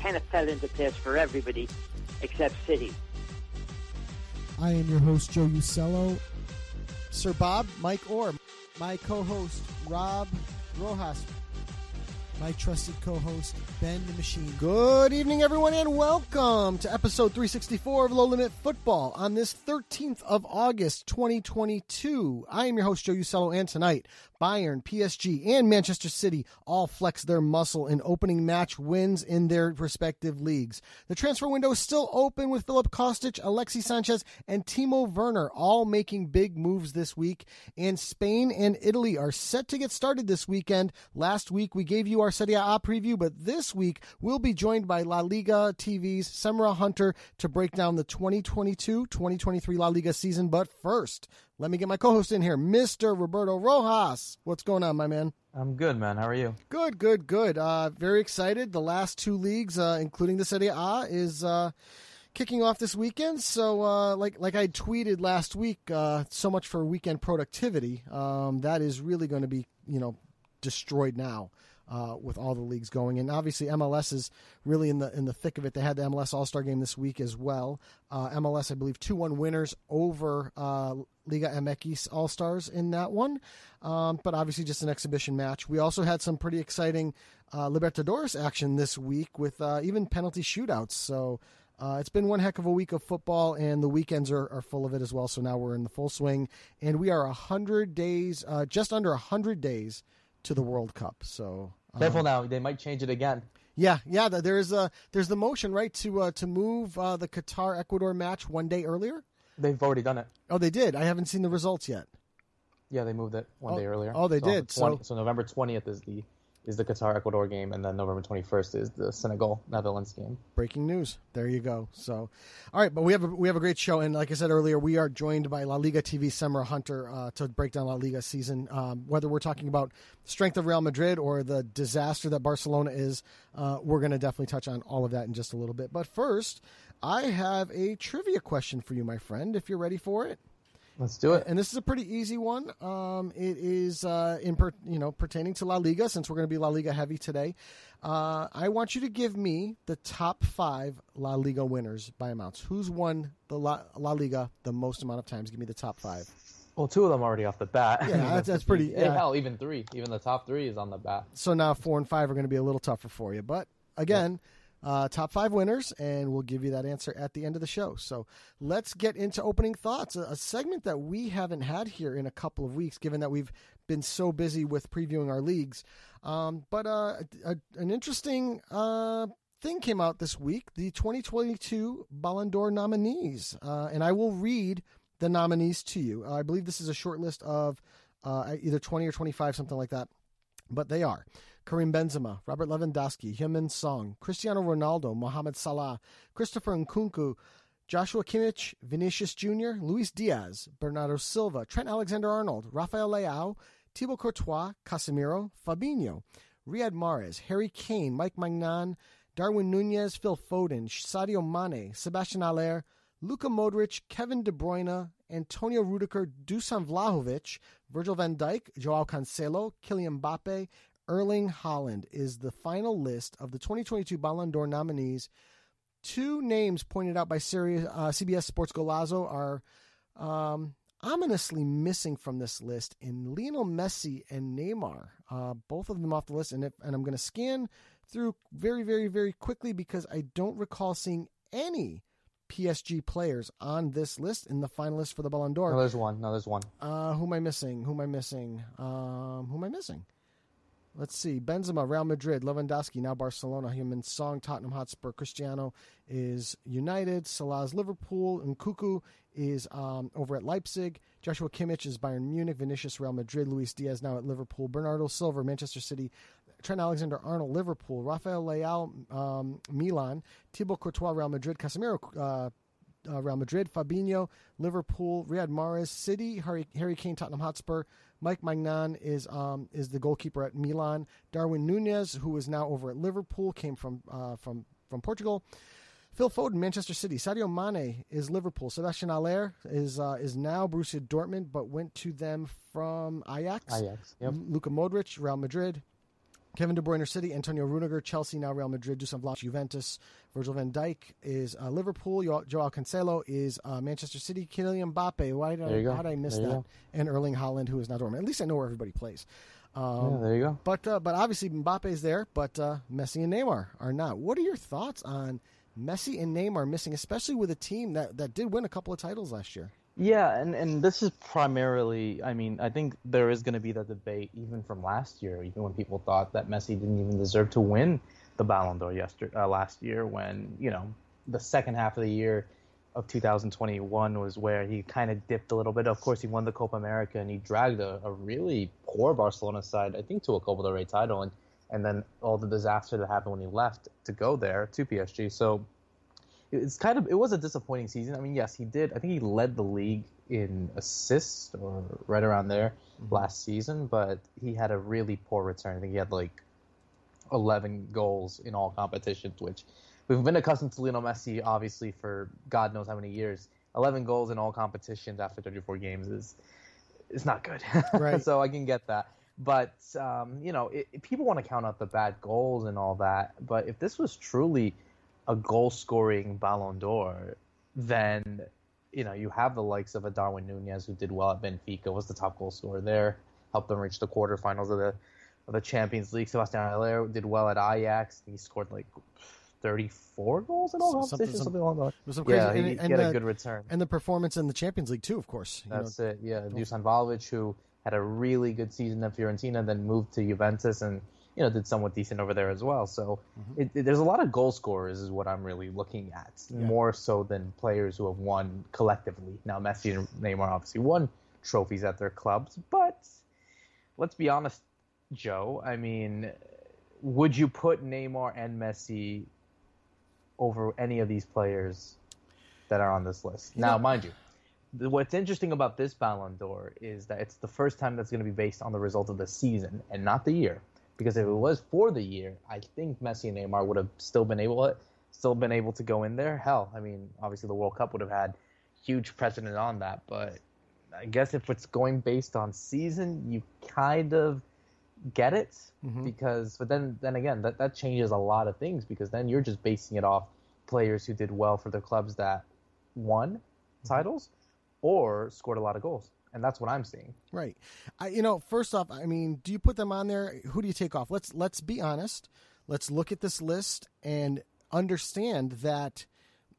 kind of fell into place for everybody except City. I am your host, Joe Usello. Sir Bob, Mike Orr, my co host, Rob Rojas, my trusted co-host Ben the Machine. Good evening, everyone, and welcome to episode 364 of Low Limit Football on this 13th of August, 2022. I am your host Joe Usello, and tonight Bayern, PSG, and Manchester City all flex their muscle in opening match wins in their respective leagues. The transfer window is still open with Filip Kostic, Alexis Sanchez, and Timo Werner all making big moves this week. And Spain and Italy are set to get started this weekend. Last week we gave you our Serie A preview, but this week we'll be joined by La Liga TV's Semra Hunter to break down the 2022-2023 La Liga season. But first, let me get my co-host in here, Mr. Roberto Rojas. What's going on, my man? I'm good, man. How are you? Good, good, good. Uh, very excited. The last two leagues, uh, including the Serie A, is uh, kicking off this weekend. So, uh, like like I tweeted last week, uh, so much for weekend productivity. Um, that is really going to be, you know, destroyed now uh, with all the leagues going. And obviously, MLS is really in the in the thick of it. They had the MLS All Star game this week as well. Uh, MLS, I believe, two one winners over uh, Liga MX All Stars in that one. Um, but obviously, just an exhibition match. We also had some pretty exciting uh, Libertadores action this week with uh, even penalty shootouts. So. Uh, it's been one heck of a week of football, and the weekends are, are full of it as well. So now we're in the full swing, and we are a hundred days, uh, just under a hundred days to the World Cup. So um, careful now; they might change it again. Yeah, yeah. There's a there's the motion right to uh, to move uh, the Qatar Ecuador match one day earlier. They've already done it. Oh, they did. I haven't seen the results yet. Yeah, they moved it one oh, day earlier. Oh, they so did. 20, so so November twentieth is the is the Qatar Ecuador game, and then November 21st is the Senegal Netherlands game. Breaking news. There you go. So, all right, but we have a, we have a great show, and like I said earlier, we are joined by La Liga TV Semra Hunter uh, to break down La Liga season. Um, whether we're talking about strength of Real Madrid or the disaster that Barcelona is, uh, we're going to definitely touch on all of that in just a little bit. But first, I have a trivia question for you, my friend. If you're ready for it. Let's do it. And this is a pretty easy one. Um, it is uh, in per, you know pertaining to La Liga, since we're going to be La Liga heavy today. Uh, I want you to give me the top five La Liga winners by amounts. Who's won the La, La Liga the most amount of times? Give me the top five. Well, two of them already off the bat. Yeah, that's, that's pretty. Yeah. Hell, even three. Even the top three is on the bat. So now four and five are going to be a little tougher for you. But again. Uh, top five winners, and we'll give you that answer at the end of the show. So let's get into opening thoughts, a, a, segment that we haven't had here in a couple of weeks, given that we've been so busy with previewing our leagues. Um, but uh, a, an interesting uh, thing came out this week the 2022 Ballon d'Or nominees. Uh, and I will read the nominees to you. I believe this is a short list of uh, either 20 or 25, something like that. But they are Karim Benzema, Robert Lewandowski, Heung-min Son, Cristiano Ronaldo, Mohamed Salah, Christopher Nkunku, Joshua Kimmich, Vinicius Jr., Luis Diaz, Bernardo Silva, Trent Alexander-Arnold, Rafael Leao, Thibaut Courtois, Casemiro, Fabinho, Riyad Mahrez, Harry Kane, Mike Maignan, Darwin Nunez, Phil Foden, Sadio Mane, Sebastian Haller, Luka Modric, Kevin De Bruyne, Antonio Rudiger, Dusan Vlahovic, Virgil van Dijk, Joao Cancelo, Kylian Mbappe, Erling Haaland is the final list of the 2022 Ballon d'Or nominees. Two names pointed out by Siri, uh, CBS Sports Golazo are um, ominously missing from this list in Lionel Messi and Neymar. Uh, both of them off the list, and, if, and I'm going to scan through very, very, very quickly because I don't recall seeing any PSG players on this list in the finalists for the Ballon d'Or. No, there's one. No, there's one. Uh, who am I missing? Who am I missing? Um, who am I missing? Let's see. Benzema, Real Madrid. Lewandowski, now Barcelona. Heung-min Son, Tottenham Hotspur. Cristiano is United. Salah's Liverpool. And Nkunku is um, over at Leipzig. Joshua Kimmich is Bayern Munich. Vinicius, Real Madrid. Luis Diaz now at Liverpool. Bernardo Silva, Manchester City. Trent Alexander Arnold, Liverpool. Rafael Leao, um, Milan. Thibaut Courtois, Real Madrid. Casemiro, uh, uh, Real Madrid, Fabinho, Liverpool, Riyad Mahrez, City, Harry, Harry Kane, Tottenham Hotspur. Mike Maignan is um, is the goalkeeper at Milan. Darwin Nunez, who is now over at Liverpool, came from uh, from from Portugal. Phil Foden, Manchester City. Sadio Mane is Liverpool. Sebastian Haller is uh, is now Borussia Dortmund, but went to them from Ajax. Ajax. Yep. Luka Modric, Real Madrid. Kevin De Bruyne City, Antonio Rudiger, Chelsea, now Real Madrid, Dusan Vlahovic, Juventus, Virgil van Dijk is uh, Liverpool, jo- Joao Cancelo is uh, Manchester City, Kylian Mbappe, why did, I, how did I miss There that? And Erling Haaland, who is now Dortmund. At least I know where everybody plays. Um, yeah, there you go. but uh, but obviously Mbappe's there, but uh, Messi and Neymar are not. What are your thoughts on Messi and Neymar missing, especially with a team that, that did win a couple of titles last year? Yeah, and, and this is primarily, I mean, I think there is going to be that debate even from last year, even when people thought that Messi didn't even deserve to win the Ballon d'Or yesterday, uh, last year, when, you know, the second half of the year of 2021 was where he kind of dipped a little bit. Of course, he won the Copa America and he dragged a, a really poor Barcelona side, I think, to a Copa del Rey title, and, and then all the disaster that happened when he left to go there to PSG. So, it's kind of it was a disappointing season. I mean, yes, he did. I think he led the league in assists or right around there last season, but he had a really poor return. I think he had like 11 goals in all competitions, which we've been accustomed to Lionel Messi obviously for God knows how many years. 11 goals in all competitions after 34 games is is not good. Right. so I can get that. But um, you know, it, people want to count out the bad goals and all that. But if this was truly a goal scoring Ballon d'Or, then you know you have the likes of a Darwin Nunez who did well at Benfica, was the top goal scorer there, helped them reach the quarterfinals of the of the Champions League. Sebastian Haller did well at Ajax. He scored like 34 goals in all Something- competitions, something, along those. Some Yeah, he, and- he had and a the- good return. And the performance in the Champions League too, of course. You know, That's it. Yeah, Dusan Vlahovic, who had a really good season at Fiorentina, then moved to Juventus, and you know did somewhat decent over there as well. So Mm-hmm. it, it- there's a lot of goal scorers, is what I'm really looking at, more so than players who have won collectively. Now Messi and Neymar obviously won trophies at their clubs, but let's be honest, Joe. I mean, would you put Neymar and Messi over any of these players that are on this list? Now, mind you, what's interesting about this Ballon d'Or is that it's the first time that's going to be based on the result of the season and not the year. Because if it was for the year, I think Messi and Neymar would have still been able, still been able to go in there. Hell, I mean, obviously the World Cup would have had huge precedent on that, but I guess if it's going based on season, you kind of get it. Mm-hmm. Because but then then again that that changes a lot of things because then you're just basing it off players who did well for their clubs that won mm-hmm. titles or scored a lot of goals and that's what I'm seeing. Right. I, you know, first off, I mean, do you put them on there? Who do you take off? Let's let's be honest. Let's look at this list and understand that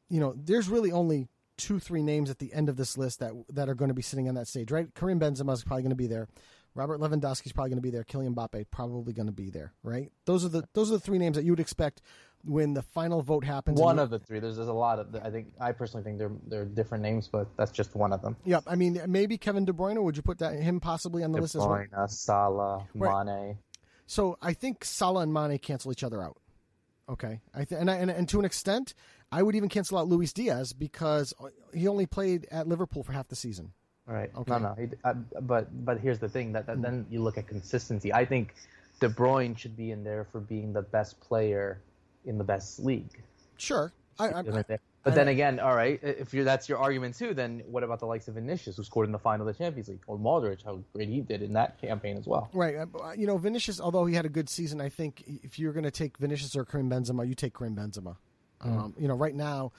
you know there's really only two, three names at the end of this list that that are going to be sitting on that stage. Right? Karim Benzema is probably going to be there. Robert Lewandowski's probably going to be there. Kylian Mbappe probably going to be there. Right? Those are the those are the three names that you would expect when the final vote happens. One of the three. There's, there's a lot of. I think I personally think they're they're different names, but that's just one of them. Yep. I mean, maybe Kevin De Bruyne. Would you put that him possibly on the De list as well? Bruyne, Salah, Right. Mane. So I think Salah and Mane cancel each other out. Okay, I th- and, I, and and to an extent, I would even cancel out Luis Diaz because he only played at Liverpool for half the season. Right. Okay. No, no. He, uh, but but here's the thing that, that then you look at consistency. I think De Bruyne should be in there for being the best player in the best league. Sure, I, I, there. But then again, all right, if you're, that's your argument too, then what about the likes of Vinicius, who scored in the final of the Champions League, or Modric, how great he did in that campaign as well? Right. uh, You know, Vinicius, although he had a good season, I think if you're going to take Vinicius or Karim Benzema, you take Karim Benzema. Mm. Um, you know, right now,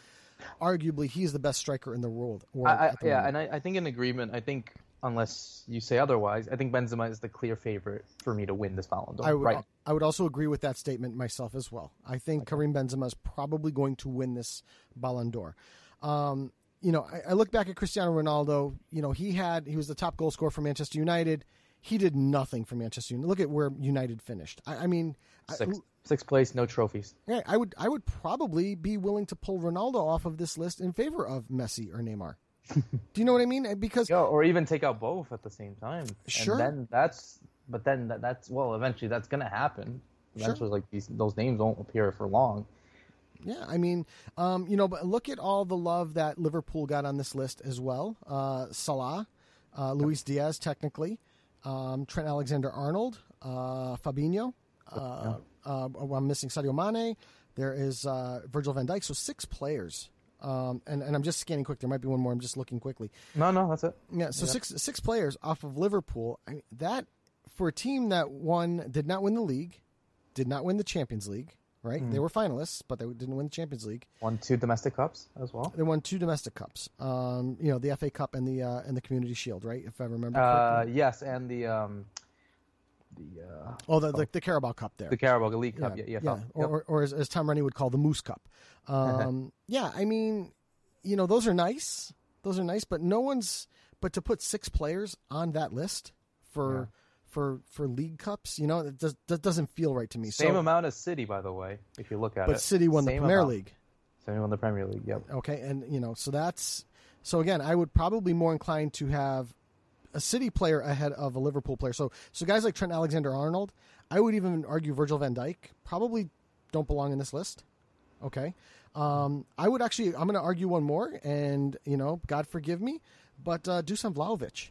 arguably, he's the best striker in the world. I, I, yeah, moment. and I, I think in agreement. I think unless you say otherwise, I think Benzema is the clear favorite for me to win this Ballon d'Or. I would, right. I would also agree with that statement myself as well. I think Karim Benzema is probably going to win this Ballon d'Or. Um, you know, I, I look back at Cristiano Ronaldo. You know, he had he was the top goal scorer for Manchester United. He did nothing for Manchester United. Look at where United finished. I, I mean, I- Sixth, sixth place, no trophies. Yeah, I would I would probably be willing to pull Ronaldo off of this list in favor of Messi or Neymar. Do you know what I mean? Because or even take out both at the same time. Sure. And then that's, but then that, that's well, eventually that's gonna happen. Sure. Eventually, like these those names won't appear for long. yeah, I mean, um, you know, but look at all the love that Liverpool got on this list as well. Uh, Salah, uh, Luis Diaz, technically, um, Trent Alexander-Arnold, uh, Fabinho. Uh, uh, I'm missing Sadio Mane. There is uh, Virgil van Dijk. So six players. Um, and, and I'm just scanning quick. There might be one more. I'm just looking quickly. No, no, that's it. Yeah, so six six players off of Liverpool. I mean, that for a team that won did not win the league, did not win the Champions League. Right, Mm. they were finalists, but they didn't win the Champions League. Won two domestic cups as well. They won two domestic cups. Um, you know, the FA Cup and the uh, and the Community Shield. Right, if I remember. Uh, correctly. yes, and the um, the uh, oh, the, the the Carabao Cup there. the Carabao League Cup. Yeah, yeah, yeah. Or, or, or as, as Tom Rennie would call the Moose Cup. Um, yeah, I mean, you know, those are nice. Those are nice, but no one's. But to put six players on that list for for for league cups, you know, that, does, that doesn't feel right to me. Same so, amount as City, by the way, if you look at it. but City won the Premier amount. League. Same won the Premier League. Yep. Okay, and you know, so that's so again, I would probably more inclined to have a City player ahead of a Liverpool player. So so guys like Trent Alexander-Arnold, I would even argue Virgil van Dijk probably don't belong in this list. Okay. Um, I would actually I'm going to argue one more and, you know, God forgive me, but uh Dusan Vlahovic.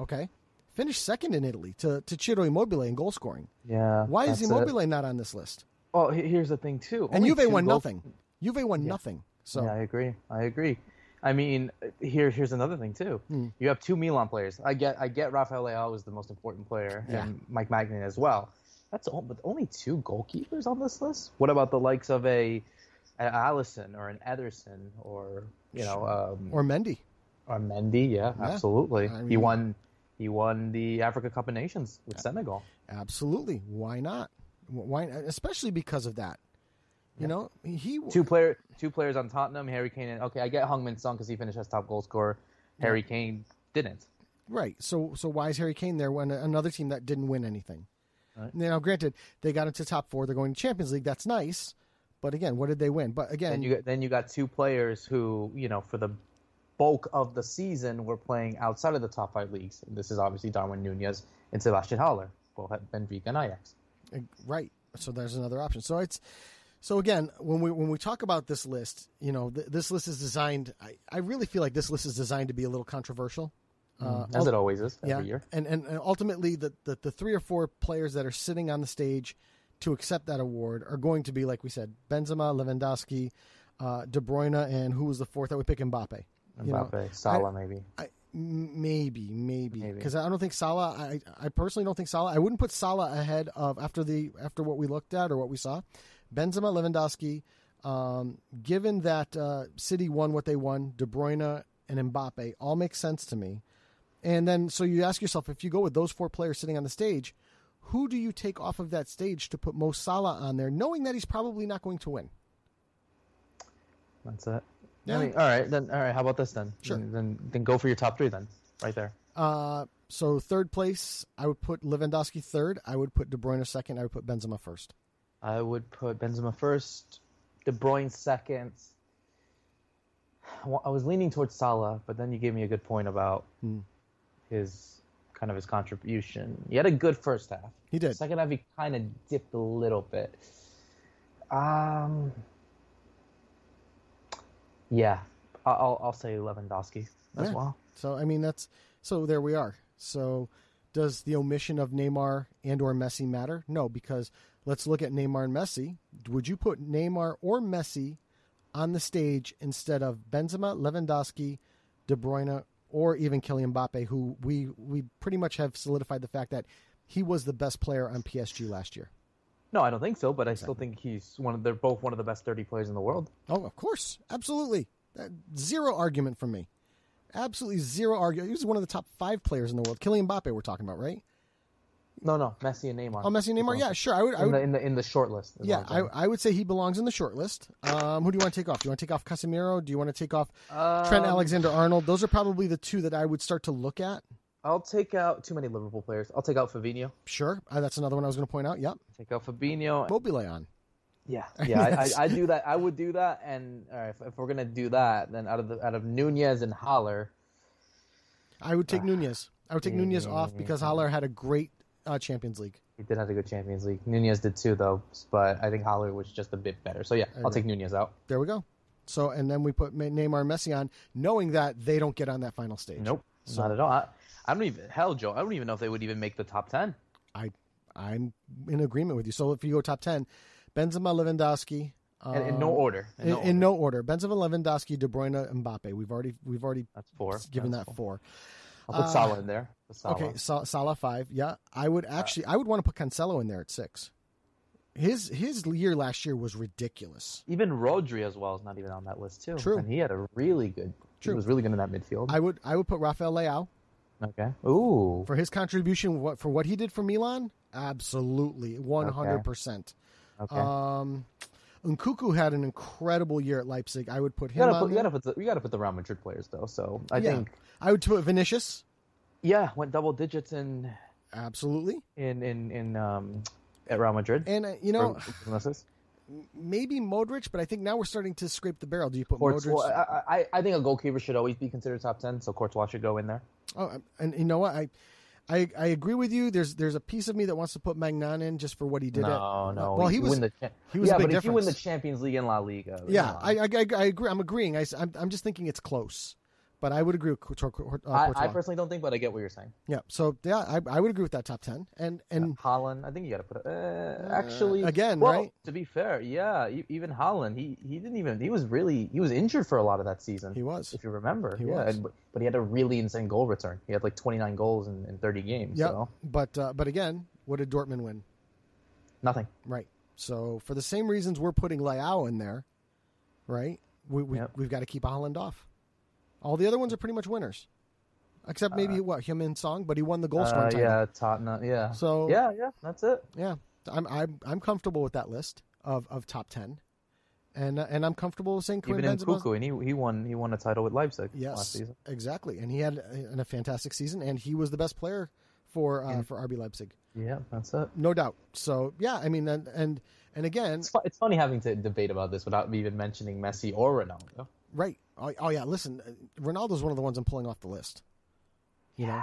Okay. Finished second in Italy to to Ciro Immobile in goal scoring. Yeah. Why is that's it. Not on this list? Well, here's the thing too. And Juve won goals- nothing. Juve won nothing. So Yeah, I agree. I agree. I mean, here here's another thing too. Hmm. You have two Milan players. I get I get Rafael Leao is the most important player, Yeah. and Mike Maignan as well. That's all, but only two goalkeepers on this list. What about the likes of a, a Alisson or an Ederson or you know um, or Mendy. or Mendy? Yeah, Yeah. absolutely. I he won he won the Africa Cup of Nations with Senegal. Absolutely. Why not? Why, especially because of that. You know, he Two player two players on Tottenham, Harry Kane. And, okay, I get Heung-min Son because he finished as top goal scorer. Harry Kane didn't. right. So, so why is Harry Kane there when another team that didn't win anything? Right. Now, granted, they got into top four. They're going to Champions League. That's nice, but again, what did they win? But again, Then you got, then you got two players who you know for the bulk of the season were playing outside of the top five leagues. And this is obviously Darwin Nunez and Sebastian Haller, both at Benfica and Ajax. Right. So there's another option. So it's so again when we when we talk about this list, you know, th- this list is designed. I, I really feel like this list is designed to be a little controversial. Uh, As it always is every yeah, year. and, and and ultimately the, the the three or four players that are sitting on the stage to accept that award are going to be like we said Benzema, Lewandowski, uh, De Bruyne, and who was the fourth? that we pick Mbappe. You know, Mbappe, Salah, maybe. I, maybe, Maybe. because I don't think Salah. I, I personally don't think Salah. I wouldn't put Salah ahead of after the after what we looked at or what we saw. Benzema, Lewandowski. Um, given that uh, City won what they won, De Bruyne and Mbappe all make sense to me. And then, so you ask yourself, if you go with those four players sitting on the stage, who do you take off of that stage to put Mo Salah on there, knowing that he's probably not going to win? That's it. Yeah. I mean, all right, then. All right, how about this then? Sure. Then, then, then go for your top three then, right there. Uh, so third place, I would put Lewandowski third. I would put De Bruyne second. I would put Benzema first. I would put Benzema first, De Bruyne second. I was leaning towards Salah, but then you gave me a good point about Hmm. his kind of his contribution. He had a good first half. He did. Second half, he kind of dipped a little bit. Um, yeah, I'll I'll say Lewandowski as Yeah. well. So I mean that's so there we are. So does the omission of Neymar and or Messi matter? No, because let's look at Neymar and Messi. Would you put Neymar or Messi on the stage instead of Benzema, Lewandowski, De Bruyne, or even Kylian Mbappe, who we we pretty much have solidified the fact that he was the best player on PSG last year. No, I don't think so, but I still think he's one of they're both one of the best 30 players in the world. Oh, of course, absolutely, Uh, zero argument from me. Absolutely zero argument. He was one of the top five players in the world. Kylian Mbappe, we're talking about, right? No, no, Messi and Neymar. Oh, Messi and Neymar. Yeah, sure. I would. I in, the, in the in the short list. yeah, I, I'm would say he belongs in the short list. Um, who do you want to take off? Do you want to take off Casemiro? Do you want to take off Trent Um, Alexander Arnold? Those are probably the two that I would start to look at. I'll take out too many Liverpool players. I'll take out Fabinho. Sure, uh, that's another one I was going to point out. Yep, Take out Fabinho. Mobile on. Yeah, yeah, I, I, I do that. I would do that, and all right, if, if we're gonna do that, then out of the out of Nunez and Haller, I would take Nunez. I would take Nunez off because Haller had a great uh, Champions League. he did have a good Champions League. Nunez did too, though, but I think Haller was just a bit better. So yeah, I'll take Nunez out. There we go. So and then we put Neymar and Messi on, knowing that they don't get on that final stage. Nope, So- not at all. I, I don't even hell, Joe. I don't even know if they would even make the top ten. I I'm in agreement with you. So if you go top ten, Benzema, Lewandowski. In, in no um, order. In, In, no in order. no order. Benzema, Lewandowski, De Bruyne, Mbappe. We've already we've already That's four. given That's that four. four. I'll put Uh, Salah in there. Put Salah. Okay, Sa- Salah five. Yeah, I would actually I would want to put Cancelo in there at six. His his year last year was ridiculous. Even Rodri as well is not even on that list too. True. And he had a really good. True. He was really good in that midfield. I would I would put Rafael Leao okay. Ooh. for his contribution what for what he did for Milan. Absolutely, one hundred percent. Okay. Um, Nkunku had an incredible year at Leipzig. I would put you him gotta on put, you gotta put the you gotta put the Real Madrid players though. So I Yeah. think I would put Vinicius. Yeah, went double digits in Absolutely, in in in um at Real Madrid. and uh, you know Or- unless it's- maybe Modric, but I think now we're starting to scrape the barrel. Do you put Courtois, Modric? I, I I think a goalkeeper should always be considered top ten, so Courtois should go in there. Oh, and you know what? I, I, I agree with you. There's, there's a piece of me that wants to put Maignan in just for what he did. No, at, no. Well, he you was. win the he was a yeah, big but if you win the. Champions League and La Liga, yeah. I, I, I agree. I'm agreeing. I, am I'm just thinking it's close, but I would agree with Courtois. Uh, I, I personally don't think, but I get what you're saying. yeah. So yeah, I, I would agree with that top ten. And and Haaland, I think you got to put. it- Uh, actually, again, well, right? To be fair, yeah, even Haaland, he he didn't even he was really he was injured for a lot of that season. he was. if you remember. He yeah, was. and- but, he had a really insane goal return. He had like 29 goals in, in 30 games. Yeah. So But uh, but again, what did Dortmund win? nothing. Right. So for the same reasons we're putting Leao in there, right? We, we Yep. we've got to keep Holland off. All the other ones are pretty much winners, except maybe what him in Song, but he won the goal scoring Uh, title. yeah, Tottenham. Yeah. So yeah, yeah, that's it. yeah, I'm I'm I'm comfortable with that list of, of top ten, and uh, and I'm comfortable with saying Karim Even in Benzema. Cuckoo, and he he won he won a title with Leipzig last Yes, season. exactly, and he had a, a fantastic season, and he was the best player for uh, for RB Leipzig, Yeah, that's it. no doubt. So yeah, I mean, and and, and again, It's, fu- it's funny having to debate about this without even mentioning Messi or Ronaldo. Right? Oh, oh yeah, listen, uh, Ronaldo's one of the ones I'm pulling off the list. You know,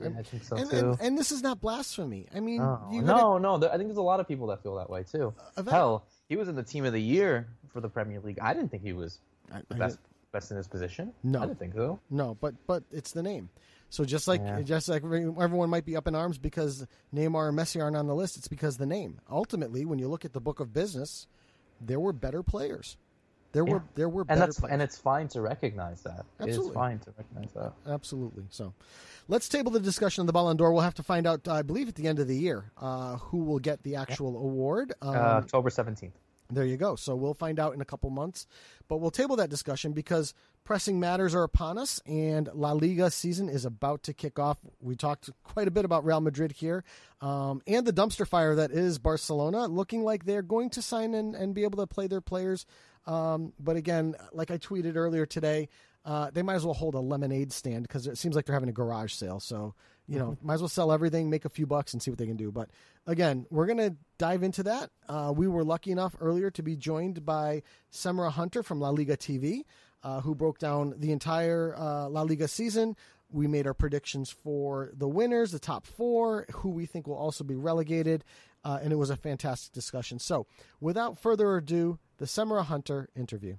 Yeah, I think so and, too. and and this is not blasphemy. I mean, gotta- no, no. I think there's a lot of people that feel that way too. Eva- Hell, he was in the team of the year for the Premier League. I didn't think he was I- the I best best in his position. No. I didn't think so. No, but but it's the name. So just like Yeah. just like everyone might be up in arms because Neymar and Messi aren't on the list, it's because the name. Ultimately, when you look at the book of business, there were better players. There Yeah. were there were And better that's and it's fine to recognize that. It is fine to recognize that. Absolutely. So, let's table the discussion of the Ballon d'Or. We'll have to find out, I believe, at the end of the year, uh, who will get the actual award. Um, Uh, October seventeenth. There you go. So we'll find out in a couple months, but we'll table that discussion because pressing matters are upon us, and La Liga season is about to kick off. We talked quite a bit about Real Madrid here, um, and the dumpster fire that is Barcelona, looking like they're going to sign in and be able to play their players. Um, but again, like I tweeted earlier today, uh, they might as well hold a lemonade stand because it seems like they're having a garage sale. So you know, might as well sell everything, make a few bucks, and see what they can do. But again, we're gonna dive into that. Uh, we were lucky enough earlier to be joined by Semra Hunter from La Liga TV, uh, who broke down the entire uh, La Liga season. We made our predictions for the winners, the top four, who we think will also be relegated, uh, and it was a fantastic discussion. So, without further ado, the Semra Hunter interview.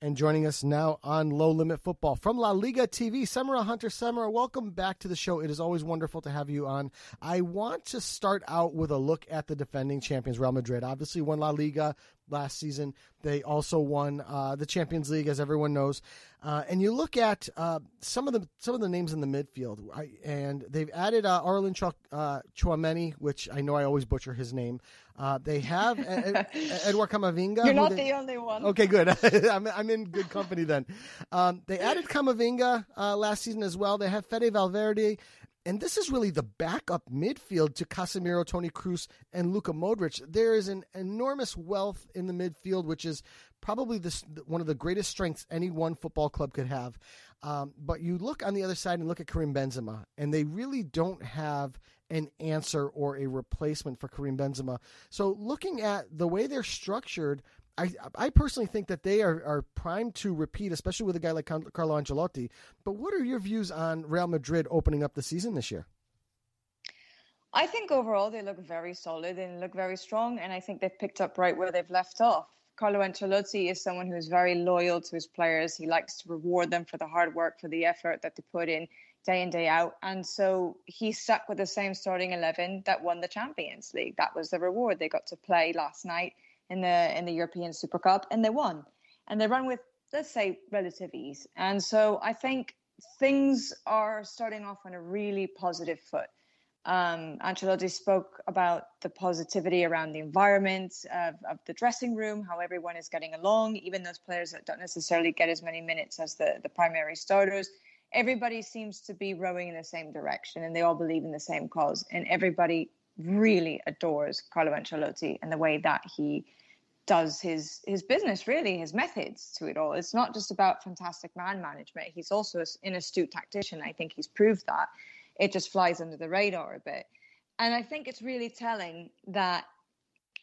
And joining us now on Low Limit Football from La Liga TV, Semra Hunter. Semra, welcome back to the show. It is always wonderful to have you on. I want to start out with a look at the defending champions, Real Madrid. Obviously, won La Liga, last season. They also won uh, the Champions League, as everyone knows. Uh, and you look at uh, some of the some of the names in the midfield, I, and they've added uh, Arlen Ch- uh, Tchouameni, which I know I always butcher his name. Uh, they have Ed- Edouard Camavinga. You're not they, the only one. Okay, good. I'm, I'm in good company then. Um, they added Camavinga uh, last season as well. They have Fede Valverde. And this is really the backup midfield to Casemiro, Toni Kroos, and Luka Modric. There is an enormous wealth in the midfield, which is probably this, one of the greatest strengths any one football club could have. Um, but you look on the other side and look at Karim Benzema, and they really don't have an answer or a replacement for Karim Benzema. So looking at the way they're structured, I, I personally think that they are, are primed to repeat, especially with a guy like Carlo Ancelotti. But what are your views on Real Madrid opening up the season this year? I think overall they look very solid and look very strong, and I think they've picked up right where they've left off. Carlo Ancelotti is someone who is very loyal to his players. He likes to reward them for the hard work, for the effort that they put in day in, day out. And so he stuck with the same starting 11 that won the Champions League. That was the reward. They got to play last night in the in the European Super Cup, and they won. And they run with let's say relative ease. And so I think things are starting off on a really positive foot. Um, Ancelotti spoke about the positivity around the environment of, of, the dressing room, how everyone is getting along, even those players that don't necessarily get as many minutes as the, the primary starters. Everybody seems to be rowing in the same direction and they all believe in the same cause. And everybody really adores Carlo Ancelotti and the way that he does his his business really his methods to it all it's not just about fantastic man management he's also an astute tactician i think he's proved that it just flies under the radar a bit. And i think it's really telling that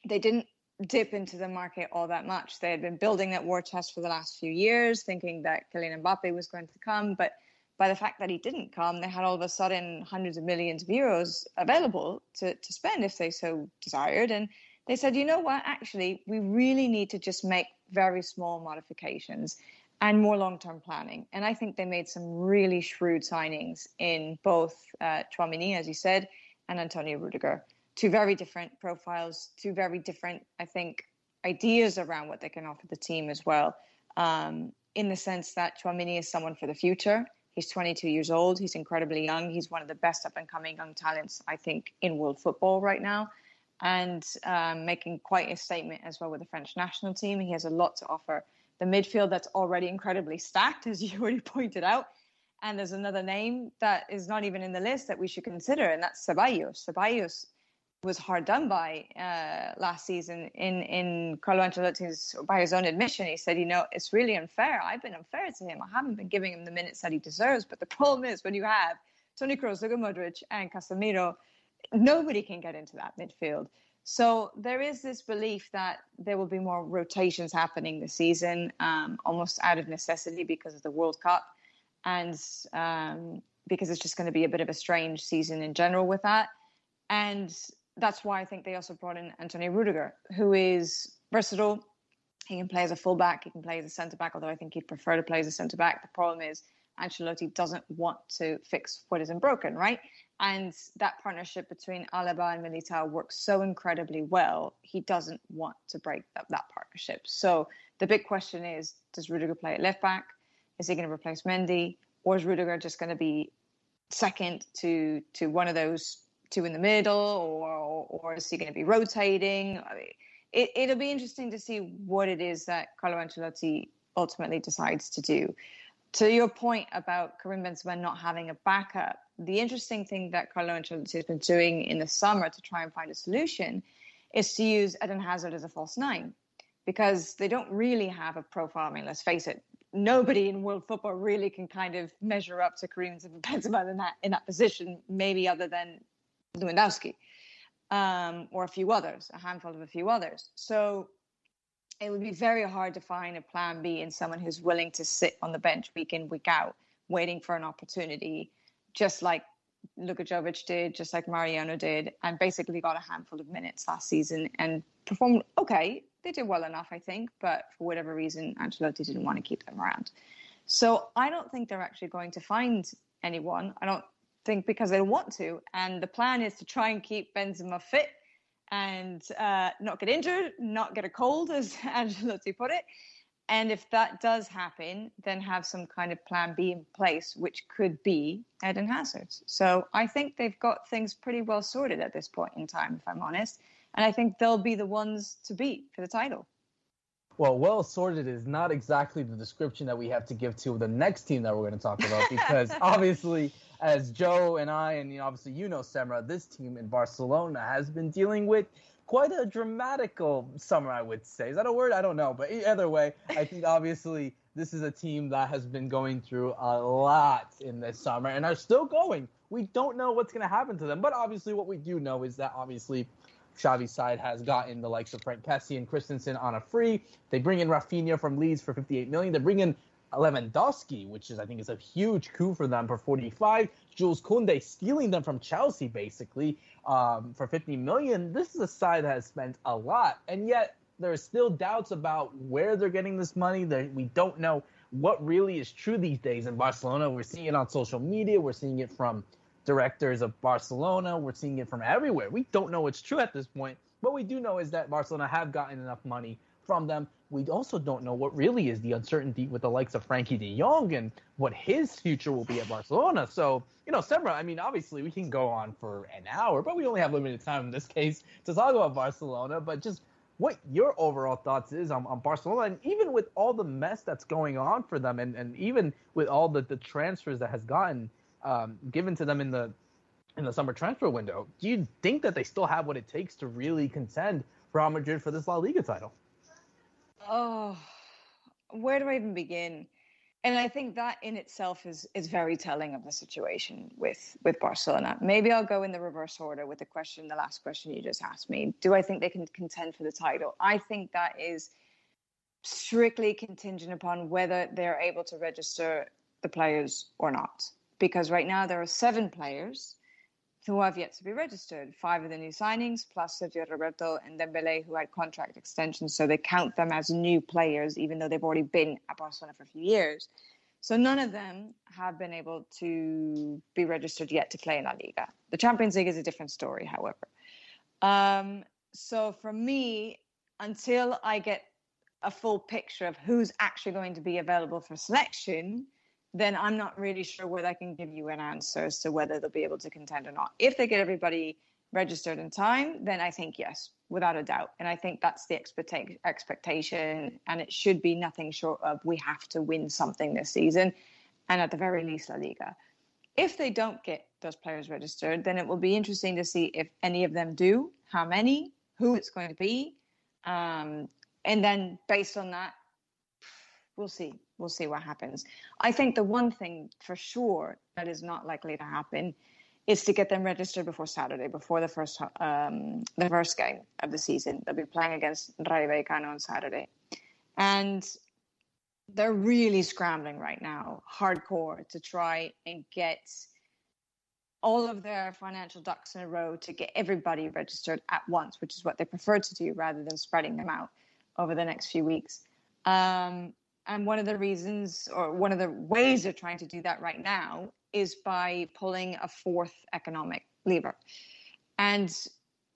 they didn't dip into the market all that much. They had been building that war chest for the last few years thinking that Kylian Mbappe was going to come. But by the fact that he didn't come, they had all of a sudden hundreds of millions of euros available to, to spend if they so desired. And they said, you know what, actually, we really need to just make very small modifications and more long term planning. And I think they made some really shrewd signings in both uh, Tchouameni, as you said, and Antonio Rudiger. Two very different profiles, two very different, I think, ideas around what they can offer the team as well. Um, in the sense that Tchouameni is someone for the future. He's 22 years old. He's incredibly young. He's one of the best up and coming young talents, I think, in world football right now and um, making quite a statement as well with the French national team. He has a lot to offer. The midfield that's already incredibly stacked, as you already pointed out. And there's another name that is not even in the list that we should consider, and that's Ceballos. Ceballos was hard done by uh, last season in in Carlo Ancelotti's by his own admission. He said, "You know, it's really unfair. I've been unfair to him. I haven't been giving him the minutes that he deserves. But the problem is when you have Toni Kroos, Luka Modric, and Casemiro nobody can get into that midfield. So there is this belief that there will be more rotations happening this season, um, almost out of necessity because of the World Cup, and um, because it's just going to be a bit of a strange season in general with that. And that's why I think they also brought in Antonio Rudiger, who is versatile. He can play as a fullback, he can play as a centre back, although I think he'd prefer to play as a centre back. The problem is Ancelotti doesn't want to fix what isn't broken, right? And that partnership between Alaba and Militao works so incredibly well. He doesn't want to break that, that partnership. So the big question is: Does Rudiger play at left back? Is he going to replace Mendy, or is Rudiger just going to be second to to one of those two in the middle, or or is he going to be rotating? I mean, it, it'll be interesting to see what it is that Carlo Ancelotti ultimately decides to do to your point about Karim Benzema not having a backup, the interesting thing that Carlo Ancelotti has been doing in the summer to try and find a solution is to use Eden Hazard as a false nine because they don't really have a profile. I mean, let's face it, nobody in world football really can kind of measure up to Karim Benzema in that in that position, maybe other than Lewandowski um, or a few others, a handful of a few others. So it would be very hard to find a plan B in someone who's willing to sit on the bench week in, week out, waiting for an opportunity, just like Luka Jovic did, just like Mariano did, and basically got a handful of minutes last season and performed okay. They did well enough, I think, but for whatever reason, Ancelotti didn't want to keep them around. So I don't think they're actually going to find anyone. I don't think because they don't want to. And the plan is to try and keep Benzema fit and uh, not get injured, not get a cold, as Ancelotti put it. And if that does happen, then have some kind of plan B in place, which could be Eden Hazard. So I think they've got things pretty well sorted at this point in time, if I'm honest. And I think they'll be the ones to beat for the title. Well, well sorted is not exactly the description that we have to give to the next team that we're going to talk about because obviously, as Joe and I, and you know, obviously you know, Semra, this team in Barcelona has been dealing with quite a dramatical summer, I would say. Is that a word? I don't know. But either way, I think obviously this is a team that has been going through a lot in this summer and are still going. We don't know what's going to happen to them. But obviously, what we do know is that obviously Xavi's side has gotten the likes of Franck Kessie and Christensen on a free. They bring in Raphinha from Leeds for 58 million. They bring in Lewandowski, which is I think is a huge coup for them for 45. Jules Koundé stealing them from Chelsea basically um, for 50 million. This is a side that has spent a lot, and yet there are still doubts about where they're getting this money. That we don't know what really is true these days in Barcelona. We're seeing it on social media. We're seeing it from directors of Barcelona. We're seeing it from everywhere. We don't know what's true at this point. What we do know is that Barcelona have gotten enough money from them. We also don't know what really is the uncertainty with the likes of Frenkie de Jong and what his future will be at Barcelona. So, you know, Semra, I mean, obviously we can go on for an hour, but we only have limited time in this case to talk about Barcelona. But just what your overall thoughts is on, on Barcelona, and even with all the mess that's going on for them, and, and even with all the, the transfers that has gotten um, given to them in the in the summer transfer window, do you think that they still have what it takes to really contend for Real Madrid for this La Liga title? Oh, where do I even begin? And I think that in itself is is very telling of the situation with with Barcelona. Maybe I'll go in the reverse order with the question, the last question you just asked me. Do I think they can contend for the title? I think that is strictly contingent upon whether they're able to register the players or not. Because right now there are seven players who have yet to be registered. Five of the new signings, plus Sergio Roberto and Dembele, who had contract extensions, so they count them as new players, even though they've already been at Barcelona for a few years. So none of them have been able to be registered yet to play in La Liga. The Champions League is a different story, however. Um, so for me, until I get a full picture of who's actually going to be available for selection, then I'm not really sure whether I can give you an answer as to whether they'll be able to contend or not. If they get everybody registered in time, then I think yes, without a doubt. And I think that's the expecta- expectation. And it should be nothing short of we have to win something this season, and at the very least, La Liga. If they don't get those players registered, then it will be interesting to see if any of them do, how many, who it's going to be. Um, and then based on that, we'll see we'll see what happens. I think the one thing for sure that is not likely to happen is to get them registered before Saturday, before the first um, the first game of the season. They'll be playing against Rayo Vallecano on Saturday, and they're really scrambling right now, hardcore, to try and get all of their financial ducks in a row to get everybody registered at once, which is what they prefer to do rather than spreading them out over the next few weeks. Um, and one of the reasons, or one of the ways they're trying to do that right now, is by pulling a fourth economic lever. And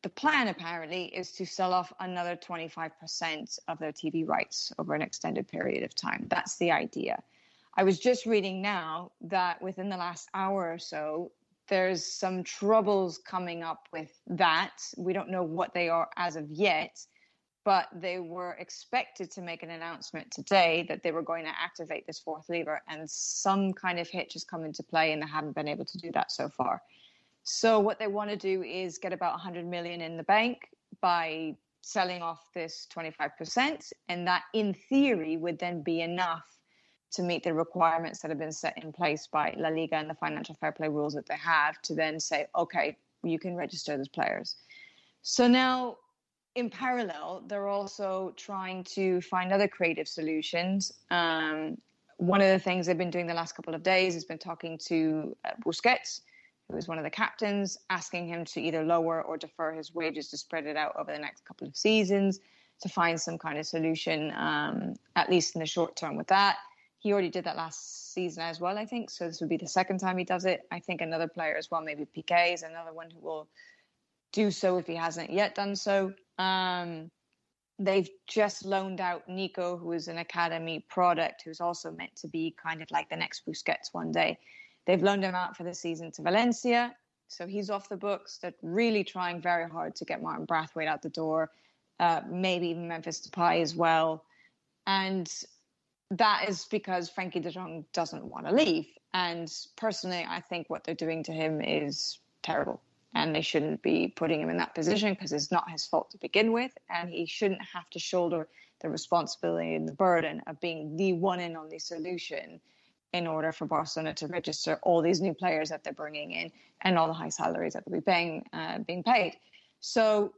the plan apparently is to sell off another 25% of their TV rights over an extended period of time. That's the idea. I was just reading now that within the last hour or so, there's some troubles coming up with that. We don't know what they are as of yet but they were expected to make an announcement today that they were going to activate this fourth lever, and some kind of hitch has come into play, and they haven't been able to do that so far. So what they want to do is get about 100 million in the bank by selling off this 25%, and that, in theory, would then be enough to meet the requirements that have been set in place by La Liga and the financial fair play rules that they have to then say, okay, you can register those players. So now in parallel, they're also trying to find other creative solutions. Um, one of the things they've been doing the last couple of days has been talking to uh, Busquets, who is one of the captains, asking him to either lower or defer his wages to spread it out over the next couple of seasons to find some kind of solution, um, at least in the short term with that. He already did that last season as well, I think. So this would be the second time he does it. I think another player as well, maybe Piqué is another one who will do so if he hasn't yet done so. Um, they've just loaned out Nico, who is an academy product, who's also meant to be kind of like the next Busquets one day. They've loaned him out for the season to Valencia, so he's off the books. They're really trying very hard to get Martin Braithwaite out the door, uh, maybe even Memphis Depay as well, and that is because Frenkie De Jong doesn't want to leave. And personally, I think what they're doing to him is terrible and they shouldn't be putting him in that position because it's not his fault to begin with, and he shouldn't have to shoulder the responsibility and the burden of being the one and only solution in order for Barcelona to register all these new players that they're bringing in and all the high salaries that they'll be paying, uh, being paid. So